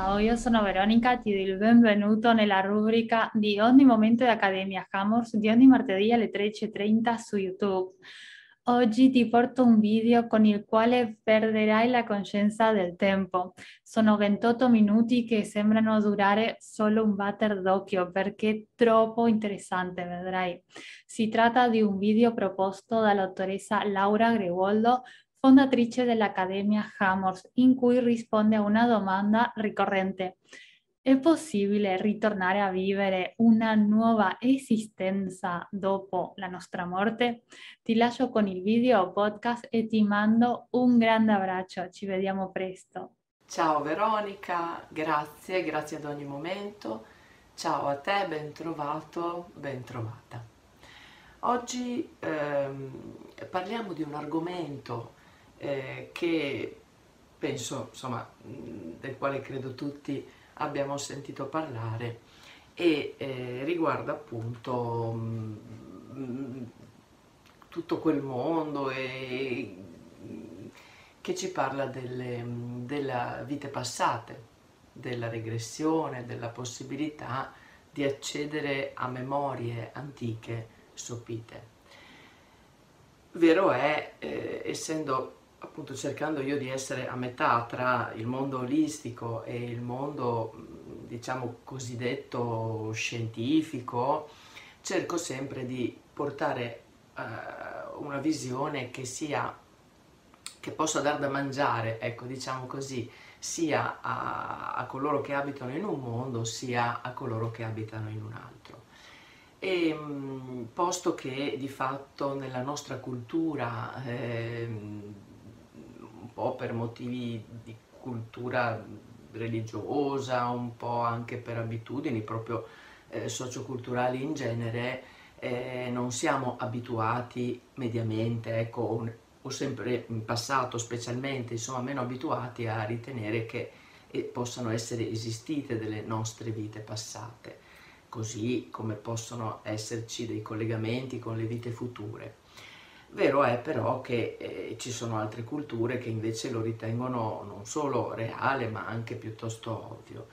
Ciao, io sono Veronica, ti do il benvenuto nella rubrica di ogni momento di Accademia Hammers di ogni martedì alle 13.30 su YouTube. Oggi ti porto un video con il quale perderai la coscienza del tempo. Sono 28 minuti che sembrano durare solo un batter d'occhio perché è troppo interessante, vedrai. Si tratta di un video proposto dalla dottoressa Laura Gregoldo, fondatrice dell'Accademia Hammers, in cui risponde a una domanda ricorrente. È possibile ritornare a vivere una nuova esistenza dopo la nostra morte? Ti lascio con il video podcast e ti mando un grande abbraccio. Ci vediamo presto. Ciao Veronica, grazie, grazie ad ogni momento. Ciao a te, ben trovato, ben trovata. Oggi ehm, parliamo di un argomento eh, che penso, insomma, del quale credo tutti abbiamo sentito parlare e eh, riguarda appunto mh, mm, tutto quel mondo e, che ci parla delle, della vite passate, della regressione, della possibilità di accedere a memorie antiche sopite. Vero è, eh, essendo appunto cercando io di essere a metà tra il mondo olistico e il mondo diciamo cosiddetto scientifico, cerco sempre di portare uh, una visione che sia che possa dar da mangiare, ecco, diciamo così, sia a, a coloro che abitano in un mondo, sia a coloro che abitano in un altro. E posto che di fatto nella nostra cultura eh, po' per motivi di cultura religiosa, un po' anche per abitudini proprio eh, socioculturali in genere, eh, non siamo abituati mediamente, ecco, o, o, sempre in passato specialmente, insomma, meno abituati a ritenere che eh, possano essere esistite delle nostre vite passate, così come possono esserci dei collegamenti con le vite future. Vero è però che eh, ci sono altre culture che invece lo ritengono non solo reale ma anche piuttosto ovvio,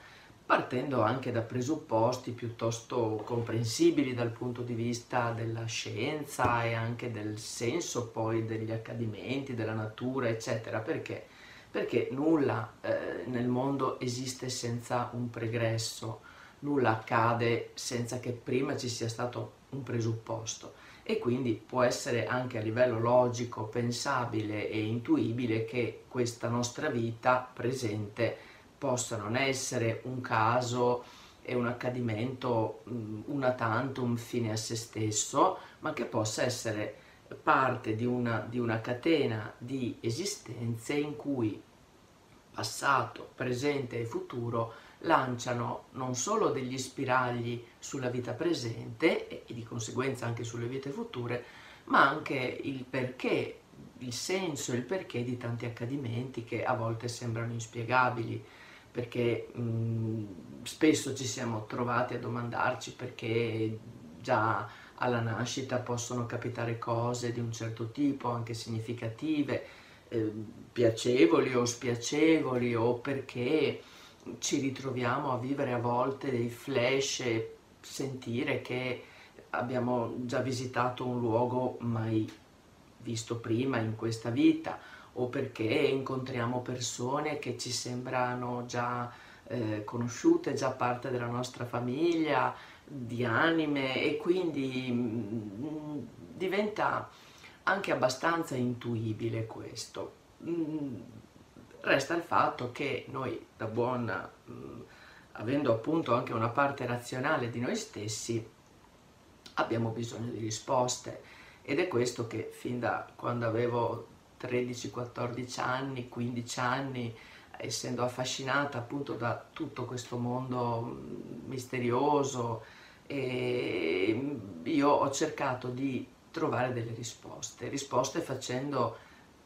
partendo anche da presupposti piuttosto comprensibili dal punto di vista della scienza e anche del senso poi degli accadimenti, della natura, eccetera, perché, perché nulla eh, nel mondo esiste senza un pregresso, nulla accade senza che prima ci sia stato un presupposto e quindi può essere anche a livello logico, pensabile e intuibile che questa nostra vita presente possa non essere un caso e un accadimento una tantum fine a se stesso, ma che possa essere parte di una, di una catena di esistenze in cui passato, presente e futuro lanciano non solo degli spiragli sulla vita presente e, di conseguenza anche sulle vite future, ma anche il perché, il senso e il perché di tanti accadimenti che a volte sembrano inspiegabili, perché mh, spesso ci siamo trovati a domandarci perché già alla nascita possono capitare cose di un certo tipo, anche significative, eh, piacevoli o spiacevoli, o perché ci ritroviamo a vivere a volte dei flash e sentire che abbiamo già visitato un luogo mai visto prima in questa vita o perché incontriamo persone che ci sembrano già eh, conosciute, già parte della nostra famiglia, di anime e quindi mh, mm, diventa anche abbastanza intuibile questo. Mh, mm, Resta il fatto che noi da buon, mh, avendo appunto anche una parte razionale di noi stessi, abbiamo bisogno di risposte. Ed è questo che fin da quando avevo 13, 14 anni, 15 anni, essendo affascinata appunto da tutto questo mondo misterioso, io ho cercato di trovare delle risposte, risposte facendo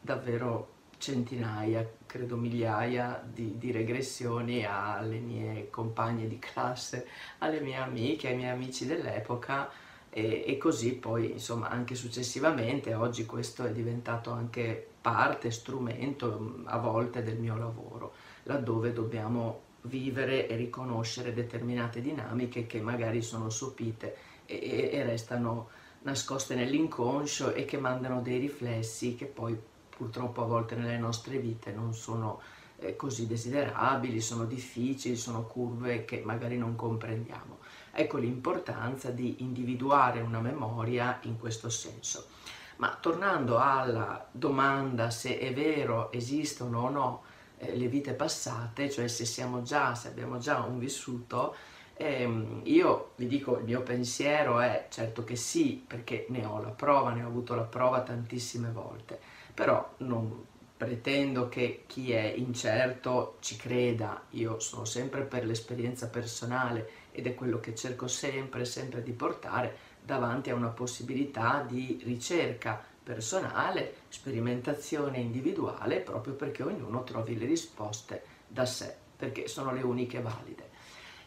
davvero centinaia, credo migliaia di, di, regressioni alle mie compagne di classe, alle mie amiche, ai miei amici dell'epoca e, e, così poi insomma anche successivamente, oggi questo è diventato anche parte, strumento a volte del mio lavoro, laddove dobbiamo vivere e riconoscere determinate dinamiche che magari sono sopite e, e restano nascoste nell'inconscio e che mandano dei riflessi che poi purtroppo a volte nelle nostre vite non sono eh, così desiderabili, sono difficili, sono curve che magari non comprendiamo. Ecco l'importanza di individuare una memoria in questo senso. Ma tornando alla domanda se è vero esistono o no eh, le vite passate, cioè se siamo già, se abbiamo già un vissuto, ehm, io vi dico il mio pensiero è certo che sì, perché ne ho la prova, ne ho avuto la prova tantissime volte, però non pretendo che chi è incerto ci creda, io sono sempre per l'esperienza personale ed è quello che cerco sempre, sempre di portare davanti a una possibilità di ricerca personale, sperimentazione individuale, proprio perché ognuno trovi le risposte da sé, perché sono le uniche valide.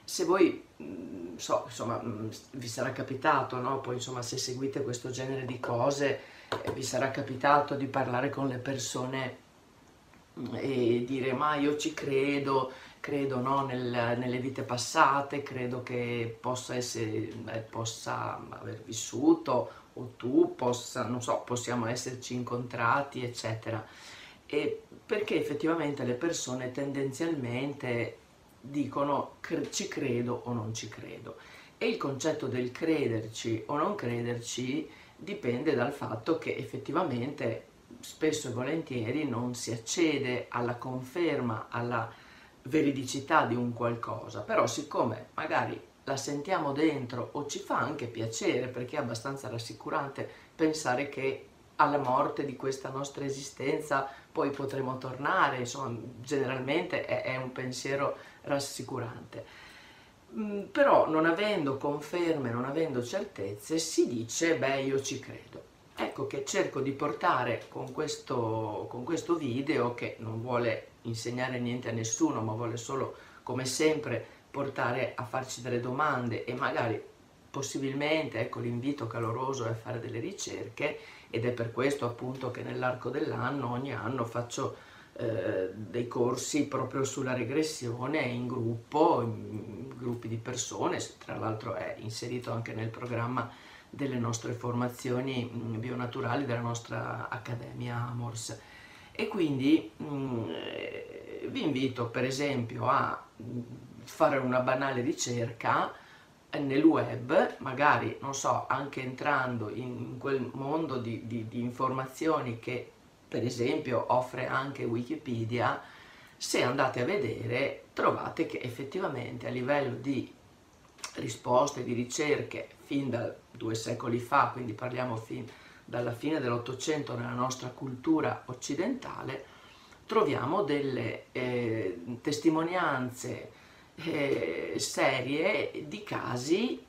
Se voi, mm, so, insomma, mm, vi sarà capitato, no? Poi, insomma, se seguite questo genere di cose, vi sarà capitato di parlare con le persone e dire ma io ci credo, credo no, nel, nelle vite passate, credo che possa, essere, eh, possa aver vissuto o tu possa, non so, possiamo esserci incontrati, eccetera. E perché effettivamente le persone tendenzialmente dicono ci credo o non ci credo. E il concetto del crederci o non crederci dipende dal fatto che effettivamente spesso e volentieri non si accede alla conferma, alla veridicità di un qualcosa, però siccome magari la sentiamo dentro o ci fa anche piacere perché è abbastanza rassicurante pensare che alla morte di questa nostra esistenza poi potremo tornare, insomma generalmente è, è un pensiero rassicurante. Mm, però non avendo conferme, non avendo certezze, si dice beh io ci credo. Ecco che cerco di portare con questo, con questo video che non vuole insegnare niente a nessuno ma vuole solo come sempre portare a farci delle domande e magari possibilmente, ecco l'invito caloroso è a fare delle ricerche ed è per questo appunto che nell'arco dell'anno, ogni anno faccio eh, dei corsi proprio sulla regressione in gruppo, in gruppi di persone, tra l'altro è inserito anche nel programma delle nostre formazioni mh, bionaturali della nostra Accademia Amors. E quindi mh, eh, vi invito per esempio a fare una banale ricerca nel web, magari, non so, anche entrando in quel mondo di, di, di informazioni che per esempio offre anche Wikipedia, se andate a vedere trovate che effettivamente a livello di risposte, di ricerche, fin da due secoli fa, quindi parliamo fin dalla fine dell'Ottocento nella nostra cultura occidentale, troviamo delle eh, testimonianze eh, serie di casi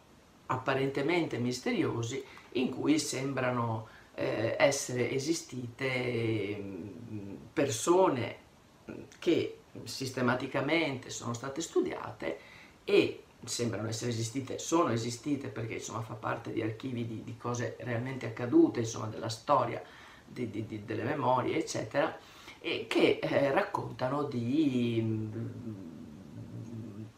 apparentemente misteriosi in cui sembrano eh, essere esistite mm, persone che sistematicamente sono state studiate e sembrano essere esistite, sono esistite perché insomma fa parte di archivi di, di cose realmente accadute, insomma della storia, di, di, delle memorie eccetera, e che eh, raccontano di mm,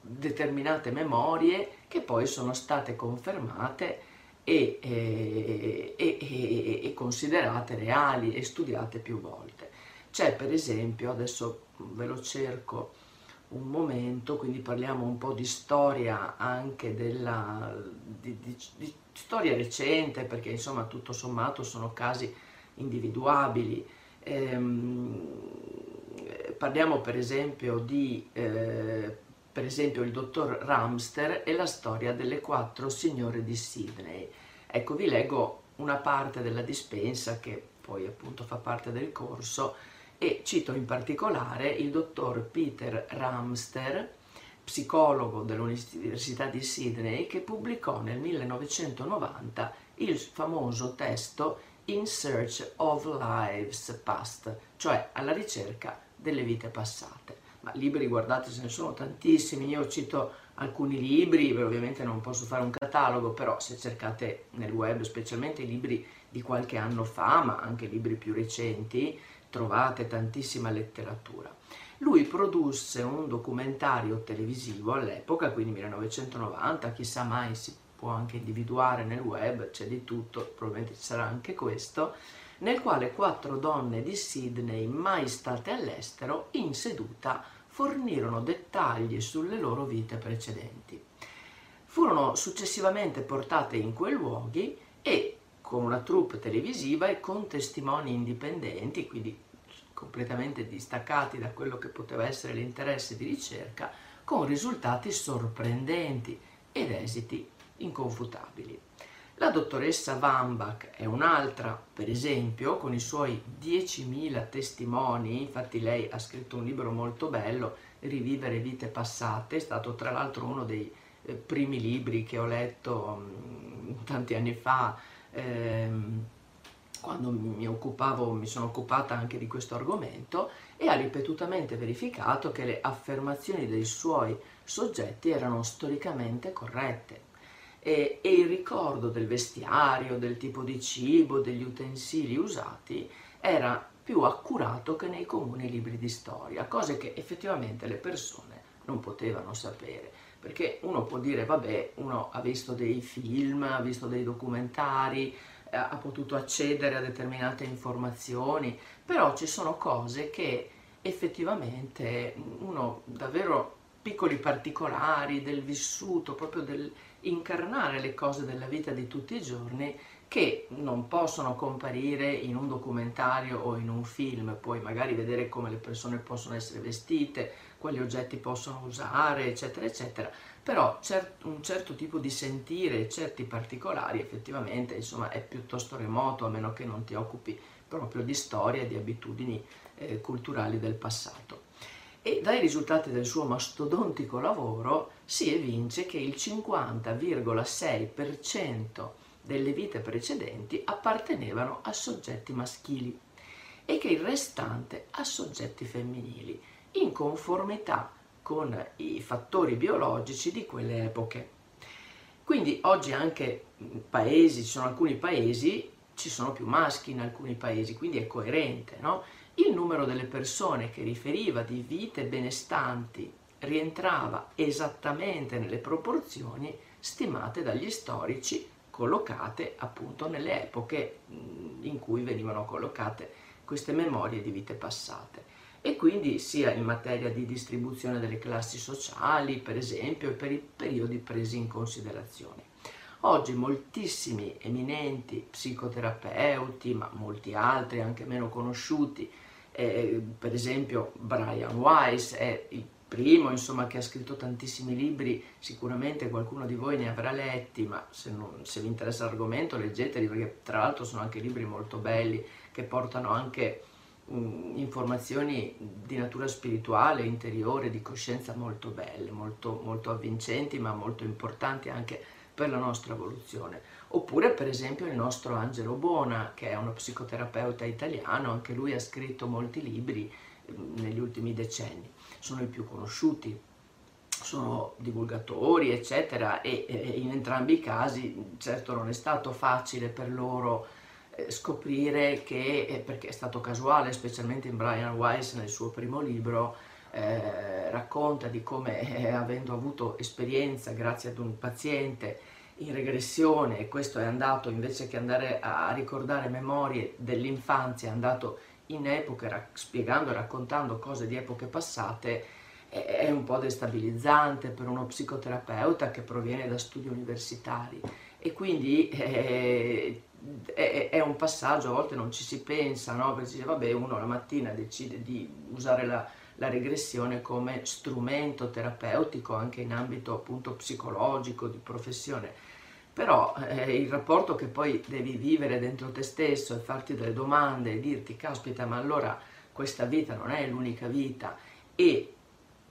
determinate memorie che poi sono state confermate e, e, e, e, considerate reali e studiate più volte. C'è per esempio, adesso ve lo cerco un momento, quindi parliamo un po' di storia anche della di, di, di storia recente, perché insomma tutto sommato sono casi individuabili. Ehm, parliamo per esempio di eh, per esempio il dottor Ramster e la storia delle quattro signore di Sydney. Ecco, vi leggo una parte della dispensa che poi appunto fa parte del corso e cito in particolare il dottor Peter Ramster, psicologo dell'Università di Sydney, che pubblicò nel 1990 il famoso testo In Search of Lives Past, cioè alla ricerca delle vite passate ma libri guardate ce ne sono tantissimi, io cito alcuni libri, ovviamente non posso fare un catalogo, però se cercate nel web, specialmente i libri di qualche anno fa, ma anche libri più recenti, trovate tantissima letteratura. lui produsse un documentario televisivo all'epoca, quindi 1990, chissà mai si può anche individuare nel web, c'è di tutto, probabilmente ci sarà anche questo, nel quale quattro donne di Sydney, mai state all'estero, in seduta fornirono dettagli sulle loro vite precedenti. Furono successivamente portate in quei luoghi e con una troupe televisiva e con testimoni indipendenti, quindi completamente distaccati da quello che poteva essere l'interesse di ricerca, con risultati sorprendenti ed esiti inconfutabili. La dottoressa Wambach è un'altra, per esempio, con i suoi 10.000 testimoni, infatti lei ha scritto un libro molto bello, Rivivere vite passate, è stato tra l'altro uno dei eh, primi libri che ho letto mm, tanti anni fa, ehm, quando mi, occupavo, mi sono occupata anche di questo argomento, e ha ripetutamente verificato che le affermazioni dei suoi soggetti erano storicamente corrette e, e il ricordo del vestiario, del tipo di cibo, degli utensili usati era più accurato che nei comuni libri di storia, cose che effettivamente le persone non potevano sapere, perché uno può dire, vabbè, uno ha visto dei film, ha visto dei documentari, eh, ha potuto accedere a determinate informazioni, però ci sono cose che effettivamente uno davvero piccoli particolari del vissuto, proprio del, incarnare le cose della vita di tutti i giorni che non possono comparire in un documentario o in un film, puoi magari vedere come le persone possono essere vestite, quali oggetti possono usare, eccetera, eccetera, però un certo tipo di sentire, certi particolari effettivamente insomma è piuttosto remoto a meno che non ti occupi proprio di storia e di abitudini eh, culturali del passato e dai risultati del suo mastodontico lavoro si evince che il 50,6% delle vite precedenti appartenevano a soggetti maschili e che il restante a soggetti femminili, in conformità con i fattori biologici di quelle epoche. Quindi oggi anche paesi, ci sono alcuni paesi, ci sono più maschi in alcuni paesi, quindi è coerente, no? Il numero delle persone che riferiva di vite benestanti rientrava esattamente nelle proporzioni stimate dagli storici collocate appunto nelle epoche in cui venivano collocate queste memorie di vite passate e quindi sia in materia di distribuzione delle classi sociali per esempio e per i periodi presi in considerazione. Oggi moltissimi eminenti psicoterapeuti, ma molti altri anche meno conosciuti, eh, per esempio Brian Weiss è il primo insomma, che ha scritto tantissimi libri, sicuramente qualcuno di voi ne avrà letti, ma se, non, se vi interessa l'argomento leggeteli perché tra l'altro sono anche libri molto belli che portano anche mh, informazioni di natura spirituale, interiore, di coscienza molto belle, molto, molto avvincenti ma molto importanti anche per la nostra evoluzione. Oppure per esempio il nostro Angelo Buona, che è uno psicoterapeuta italiano, anche lui ha scritto molti libri mm, negli ultimi decenni, sono i più conosciuti, sono divulgatori eccetera e, in entrambi i casi certo non è stato facile per loro eh, scoprire che, eh, perché è stato casuale, specialmente in Brian Weiss nel suo primo libro, eh, racconta di come eh, avendo avuto esperienza grazie ad un paziente in regressione e questo è andato invece che andare a ricordare memorie dell'infanzia, è andato in epoche spiegando e raccontando cose di epoche passate, è un po' destabilizzante per uno psicoterapeuta che proviene da studi universitari e quindi eh, è, è, un passaggio, a volte non ci si pensa, no? perché si dice vabbè uno la mattina decide di usare la, la regressione come strumento terapeutico anche in ambito appunto psicologico, di professione. Però eh, il rapporto che poi devi vivere dentro te stesso e farti delle domande e dirti caspita ma allora questa vita non è l'unica vita e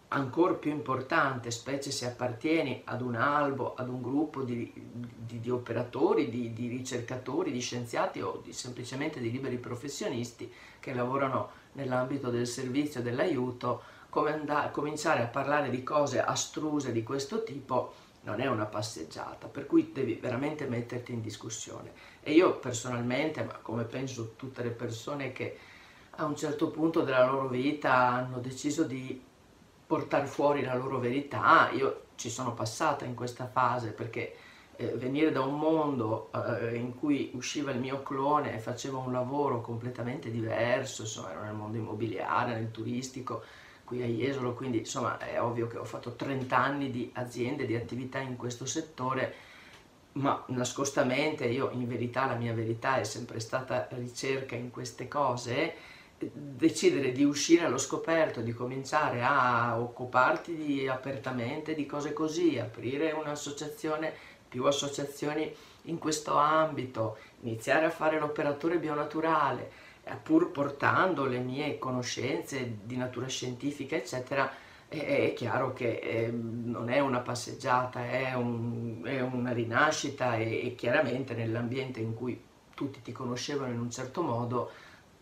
ancora più importante, specie se appartieni ad un albo, ad un gruppo di, di, di operatori, di, di, ricercatori, di scienziati o semplicemente di liberi professionisti che lavorano nell'ambito del servizio e dell'aiuto, cominciare a parlare di cose astruse di questo tipo non è una passeggiata, per cui devi veramente metterti in discussione. E io personalmente, ma come penso tutte le persone che a un certo punto della loro vita hanno deciso di portare fuori la loro verità. Io ci sono passata in questa fase perché eh, venire da un mondo eh, in cui usciva il mio clone e faceva un lavoro completamente diverso, insomma ero nel mondo immobiliare, nel turistico, qui a Jesolo, quindi insomma è ovvio che ho fatto 30 anni di aziende, di attività in questo settore, ma nascostamente io in verità la mia verità è sempre stata ricerca in queste cose, decidere di uscire allo scoperto, di cominciare a occuparti di, apertamente di cose così, aprire un'associazione, più associazioni in questo ambito, iniziare a fare l'operatore bionaturale, pur portando le mie conoscenze di natura scientifica, eccetera, è, chiaro che eh, non è una passeggiata, è, un, è una rinascita e, e chiaramente nell'ambiente in cui tutti ti conoscevano in un certo modo,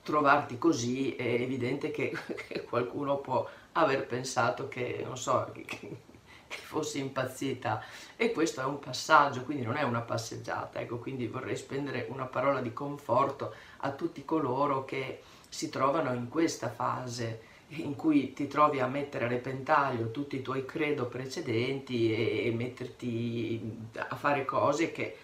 trovarti così è evidente che, che qualcuno può aver pensato che, non so, che, che, fossi impazzita. E questo è un passaggio, quindi non è una passeggiata, ecco, quindi vorrei spendere una parola di conforto a tutti coloro che si trovano in questa fase in cui ti trovi a mettere a repentaglio tutti i tuoi credo precedenti e, e metterti a fare cose che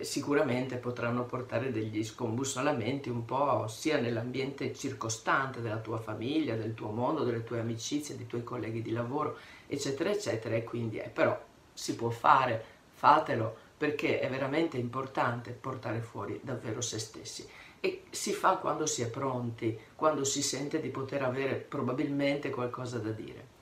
sicuramente potranno portare degli scombussolamenti un po' sia nell'ambiente circostante della tua famiglia, del tuo mondo, delle tue amicizie, dei tuoi colleghi di lavoro, eccetera, eccetera. E quindi è, però si può fare, fatelo, perché è veramente importante portare fuori davvero se stessi e si fa quando si è pronti, quando si sente di poter avere probabilmente qualcosa da dire.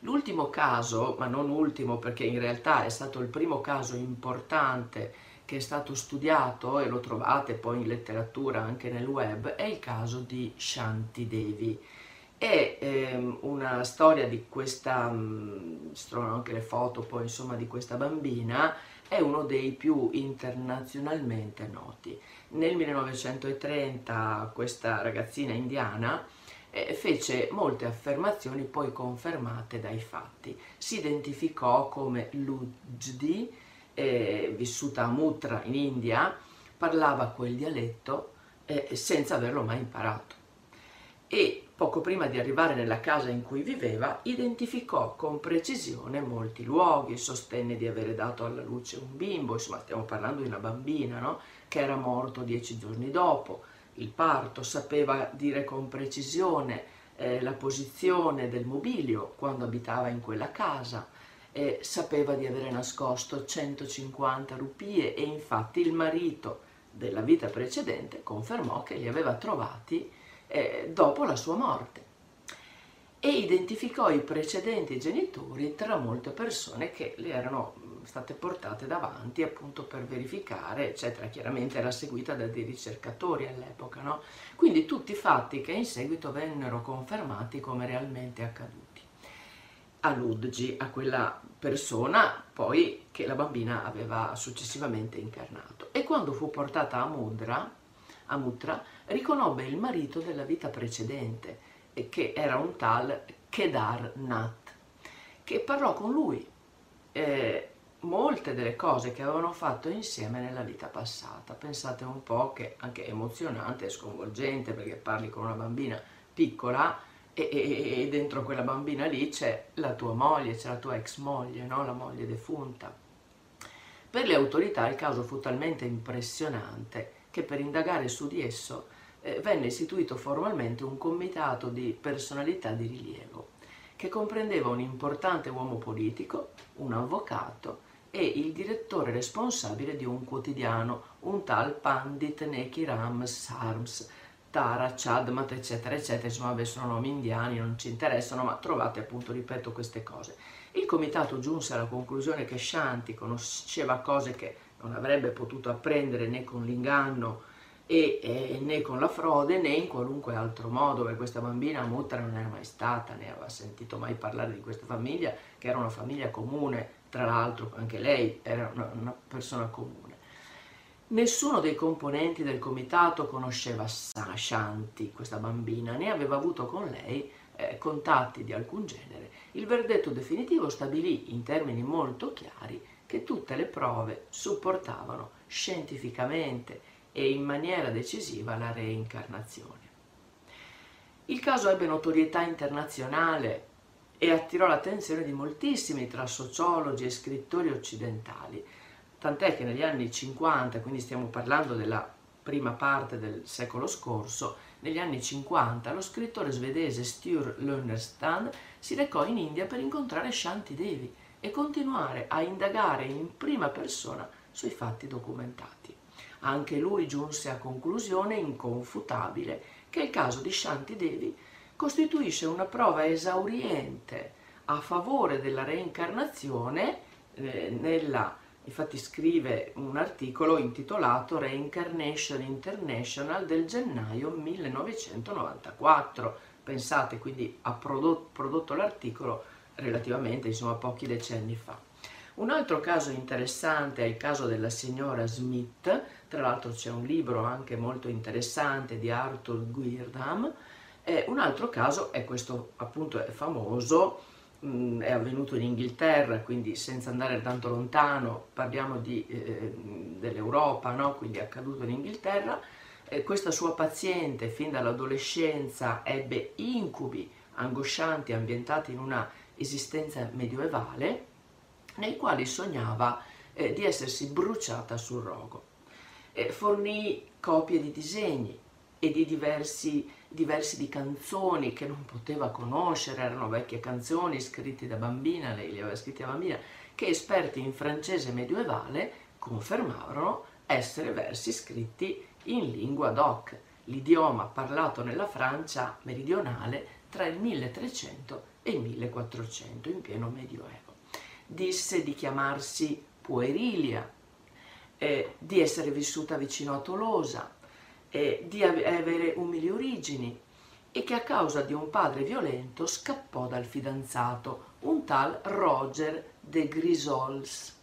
L'ultimo caso, ma non ultimo perché in realtà è stato il primo caso importante che è stato studiato e lo trovate poi in letteratura anche nel web, è il caso di Shanti Devi. È ehm, una storia di questa, mh, si trovano anche le foto poi insomma di questa bambina, è uno dei più internazionalmente noti. Nel 1930 questa ragazzina indiana eh, fece molte affermazioni poi confermate dai fatti. Si identificò come Lujdi, eh, vissuta a Mutra in India, parlava quel dialetto eh, senza averlo mai imparato. E poco prima di arrivare nella casa in cui viveva, identificò con precisione molti luoghi, sostenne di avere dato alla luce un bimbo, insomma stiamo parlando di una bambina, no? che era morto dieci giorni dopo, il parto, sapeva dire con precisione eh, la posizione del mobilio quando abitava in quella casa, eh, sapeva di avere nascosto 150 rupie e infatti il marito della vita precedente confermò che li aveva trovati eh, dopo la sua morte e identificò i precedenti genitori tra molte persone che le erano state portate davanti appunto per verificare, eccetera. Chiaramente era seguita da dei ricercatori all'epoca, no? Quindi tutti fatti che in seguito vennero confermati come realmente accaduti. A Ludgi, a quella persona poi che la bambina aveva successivamente incarnato. E quando fu portata a Mudra, a Mutra, riconobbe il marito della vita precedente, che era un tal Kedar Nath, che parlò con lui. Eh, molte delle cose che avevano fatto insieme nella vita passata. Pensate un po' che anche emozionante e sconvolgente perché parli con una bambina piccola e, e, e dentro quella bambina lì c'è la tua moglie, c'è la tua ex moglie, no? la moglie defunta. Per le autorità il caso fu talmente impressionante che per indagare su di esso eh, venne istituito formalmente un comitato di personalità di rilievo che comprendeva un importante uomo politico, un avvocato e il direttore responsabile di un quotidiano, un tal Pandit Nekiram Sarms, Tara, Chadmat, eccetera, eccetera, insomma, vabbè, sono nomi indiani, non ci interessano, ma trovate appunto, ripeto, queste cose. Il comitato giunse alla conclusione che Shanti conosceva cose che non avrebbe potuto apprendere né con l'inganno e, e, né con la frode né in qualunque altro modo, perché questa bambina Mutta non era mai stata, né aveva sentito mai parlare di questa famiglia, che era una famiglia comune, tra l'altro anche lei era una, una persona comune. Nessuno dei componenti del comitato conosceva Shanti, questa bambina, né aveva avuto con lei eh, contatti di alcun genere. Il verdetto definitivo stabilì in termini molto chiari che tutte le prove supportavano scientificamente e in maniera decisiva la reincarnazione. Il caso ebbe notorietà internazionale e attirò l'attenzione di moltissimi tra sociologi e scrittori occidentali, tant'è che negli anni 50, quindi stiamo parlando della prima parte del secolo scorso, negli anni 50 lo scrittore svedese Sture Lunnerstrand si recò in India per incontrare Shanti Devi e continuare a indagare in prima persona sui fatti documentati. Anche lui giunse a conclusione inconfutabile che il caso di Shanti Devi costituisce una prova esauriente a favore della reincarnazione eh, nella infatti scrive un articolo intitolato Reincarnation International del gennaio 1994 pensate quindi ha prodotto, prodotto l'articolo relativamente insomma pochi decenni fa. Un altro caso interessante è il caso della signora Smith tra l'altro c'è un libro anche molto interessante di Arthur Guirdham e un altro caso è questo appunto è famoso, mh, mm, è avvenuto in Inghilterra, quindi senza andare tanto lontano, parliamo di, eh, dell'Europa, no? quindi è accaduto in Inghilterra. Eh, questa sua paziente fin dall'adolescenza ebbe incubi angoscianti ambientati in una esistenza medioevale, nei quali sognava eh, di essersi bruciata sul rogo. Fornì copie di disegni, e di diversi, diversi di canzoni che non poteva conoscere, erano vecchie canzoni scritte da bambina, lei le aveva scritte da bambina, che esperti in francese medievale confermavano essere versi scritti in lingua doc, l'idioma parlato nella Francia meridionale tra il 1300 e il 1400, in pieno medioevo. Disse di chiamarsi Puerilia, eh, di essere vissuta vicino a Tolosa, eh, di avere umili origini e che a causa di un padre violento scappò dal fidanzato, un tal Roger de Grisols.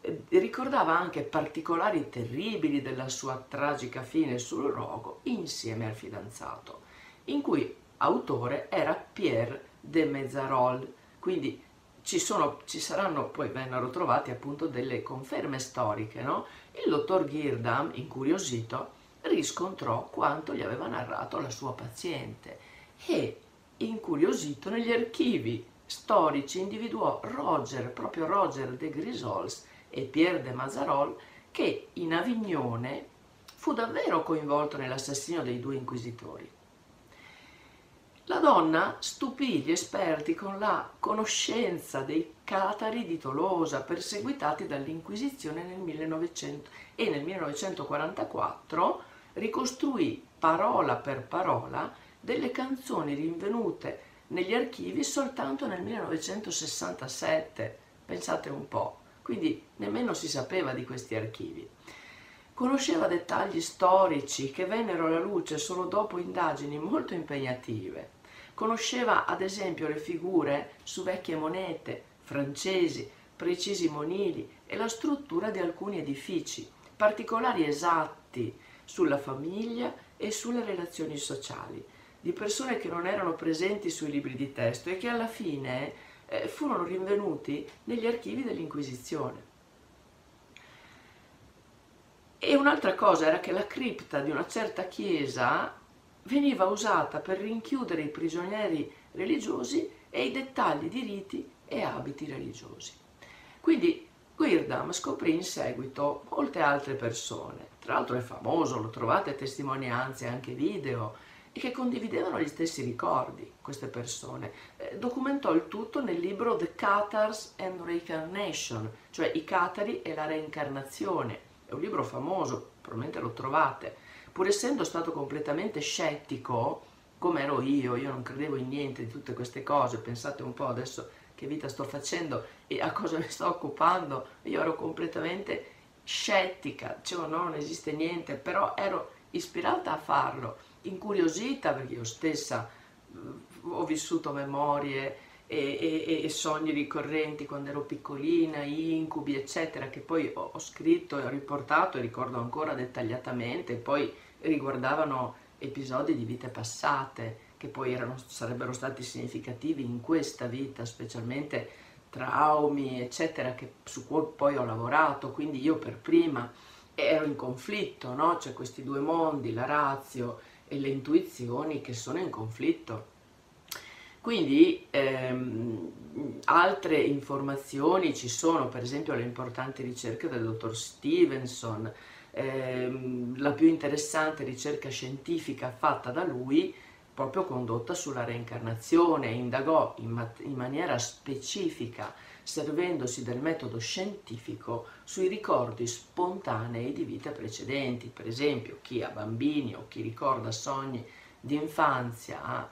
Eh, ricordava anche particolari terribili della sua tragica fine sul rogo insieme al fidanzato, in cui autore era Pierre de Mezzarol. Quindi ci, sono, ci saranno, poi vennero trovate appunto delle conferme storiche, no? Il dottor Girdam, incuriosito, riscontrò quanto gli aveva narrato la sua paziente e, incuriosito negli archivi storici, individuò Roger, proprio Roger de Grisols e Pierre de Mazarol, che in Avignone fu davvero coinvolto nell'assassinio dei due inquisitori. La donna stupì gli esperti con la conoscenza dei catari di Tolosa perseguitati dall'Inquisizione nel 1900 e nel 1944 ricostruì parola per parola delle canzoni rinvenute negli archivi soltanto nel 1967, pensate un po', quindi nemmeno si sapeva di questi archivi. Conosceva dettagli storici che vennero alla luce solo dopo indagini molto impegnative. Conosceva ad esempio le figure su vecchie monete francesi, precisi monili e la struttura di alcuni edifici, particolari esatti sulla famiglia e sulle relazioni sociali, di persone che non erano presenti sui libri di testo e che alla fine eh, furono rinvenuti negli archivi dell'Inquisizione. E un'altra cosa era che la cripta di una certa chiesa veniva usata per rinchiudere i prigionieri religiosi e i dettagli di riti e abiti religiosi. Quindi Guirdam scoprì in seguito molte altre persone, tra l'altro è famoso, lo trovate testimonianze, anche video, e che condividevano gli stessi ricordi, queste persone. Eh, documentò il tutto nel libro The Catars and Reincarnation, cioè i Catari e la reincarnazione. È un libro famoso, probabilmente lo trovate. Pur essendo stato completamente scettico, come ero io, io non credevo in niente di tutte queste cose, pensate un po' adesso che vita sto facendo e a cosa mi sto occupando, io ero completamente scettica, dicevo no, non esiste niente, però ero ispirata a farlo, incuriosita perché io stessa mm, ho vissuto memorie e, e, e, sogni ricorrenti quando ero piccolina, incubi, eccetera, che poi ho, ho scritto e ho riportato e ricordo ancora dettagliatamente, poi riguardavano episodi di vite passate che poi erano, sarebbero stati significativi in questa vita, specialmente traumi, eccetera, che, su cui poi ho lavorato, quindi io per prima ero in conflitto, no? C'è questi due mondi, la razio e le intuizioni che sono in conflitto. Quindi ehm, altre informazioni ci sono, per esempio le importanti ricerche del dottor Stevenson, ehm, la più interessante ricerca scientifica fatta da lui, proprio condotta sulla reincarnazione, indagò in, mat- in maniera specifica, servendosi del metodo scientifico, sui ricordi spontanei di vite precedenti, per esempio chi ha bambini o chi ricorda sogni di infanzia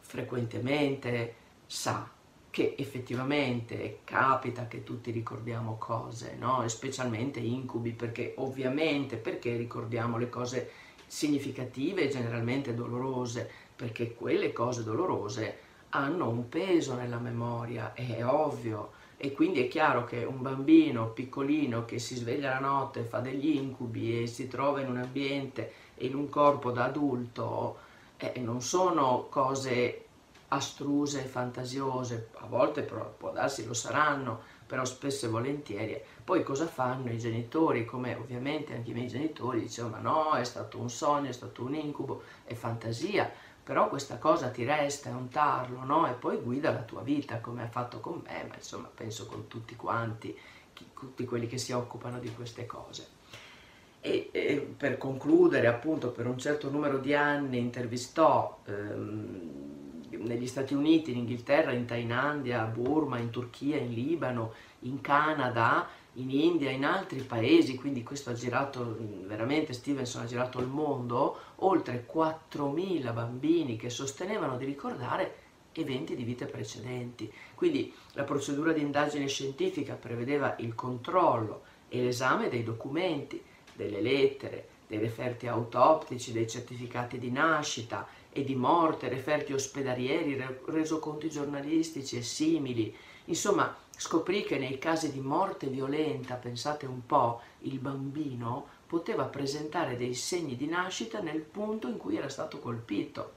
frequentemente sa che effettivamente capita che tutti ricordiamo cose, no? E specialmente incubi, perché ovviamente perché ricordiamo le cose significative e generalmente dolorose, perché quelle cose dolorose hanno un peso nella memoria, è ovvio, e quindi è chiaro che un bambino piccolino che si sveglia la notte, fa degli incubi e si trova in un ambiente e in un corpo da adulto, eh, non sono cose astruse e fantasiose, a volte può darsi lo saranno, però spesso e volentieri. Poi cosa fanno i genitori? Come ovviamente anche i miei genitori dicevano, ma no, è stato un sogno, è stato un incubo, è fantasia, però questa cosa ti resta, è un tarlo, no? E poi guida la tua vita, come ha fatto con me, ma insomma penso con tutti quanti, tutti quelli che si occupano di queste cose. E, e per concludere, appunto, per un certo numero di anni intervistò ehm, negli Stati Uniti, in Inghilterra, in Thailandia, a Burma, in Turchia, in Libano, in Canada, in India, in altri paesi, quindi questo ha girato, veramente Stevenson ha girato il mondo, oltre 4.000 bambini che sostenevano di ricordare eventi di vite precedenti. Quindi la procedura di indagine scientifica prevedeva il controllo e l'esame dei documenti, delle lettere, dei referti autoptici, dei certificati di nascita e di morte, referti ospedalieri, resoconti giornalistici e simili. Insomma, scoprì che nei casi di morte violenta, pensate un po', il bambino poteva presentare dei segni di nascita nel punto in cui era stato colpito.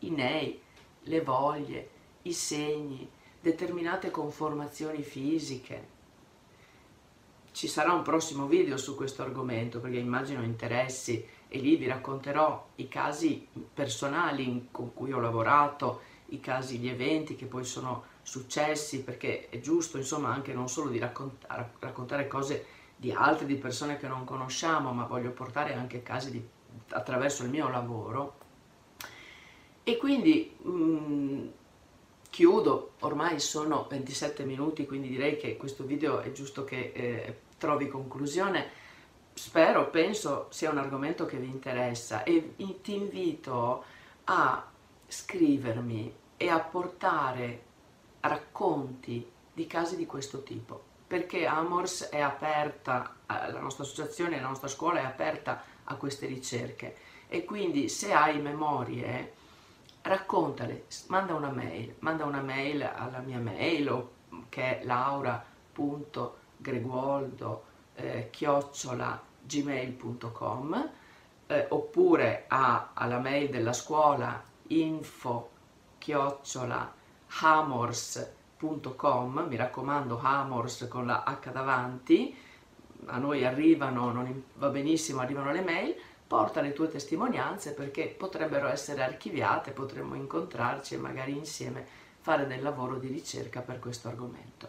I nei, le voglie, i segni, determinate conformazioni fisiche. Ci sarà un prossimo video su questo argomento perché immagino interessi e lì vi racconterò i casi personali con cui ho lavorato, i casi, gli eventi che poi sono successi, perché è giusto insomma anche non solo di raccontare, raccontare cose di altre, di persone che non conosciamo, ma voglio portare anche casi di, attraverso il mio lavoro. E quindi mh, mm, chiudo, ormai sono 27 minuti, quindi direi che questo video è giusto che eh, trovi conclusione. Spero, penso sia un argomento che vi interessa e ti invito a scrivermi e a portare racconti di casi di questo tipo perché Amors è aperta, la nostra associazione, la nostra scuola è aperta a queste ricerche. E quindi se hai memorie raccontale, manda una mail, manda una mail alla mia mail che è laura.greguoldo eh, gmail.com eh, oppure a, alla mail della scuola info chiocciola hamors.com mi raccomando hamors con la H davanti a noi arrivano, non va benissimo, arrivano le mail porta le tue testimonianze perché potrebbero essere archiviate, potremmo incontrarci e magari insieme fare del lavoro di ricerca per questo argomento.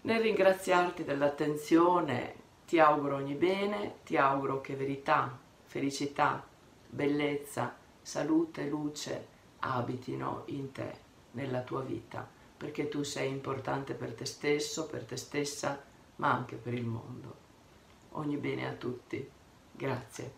Nel ringraziarti dell'attenzione, ti auguro ogni bene, ti auguro che verità, felicità, bellezza, salute luce abitino in te, nella tua vita, perché tu sei importante per te stesso, per te stessa, ma anche per il mondo. Ogni bene a tutti. Grazie.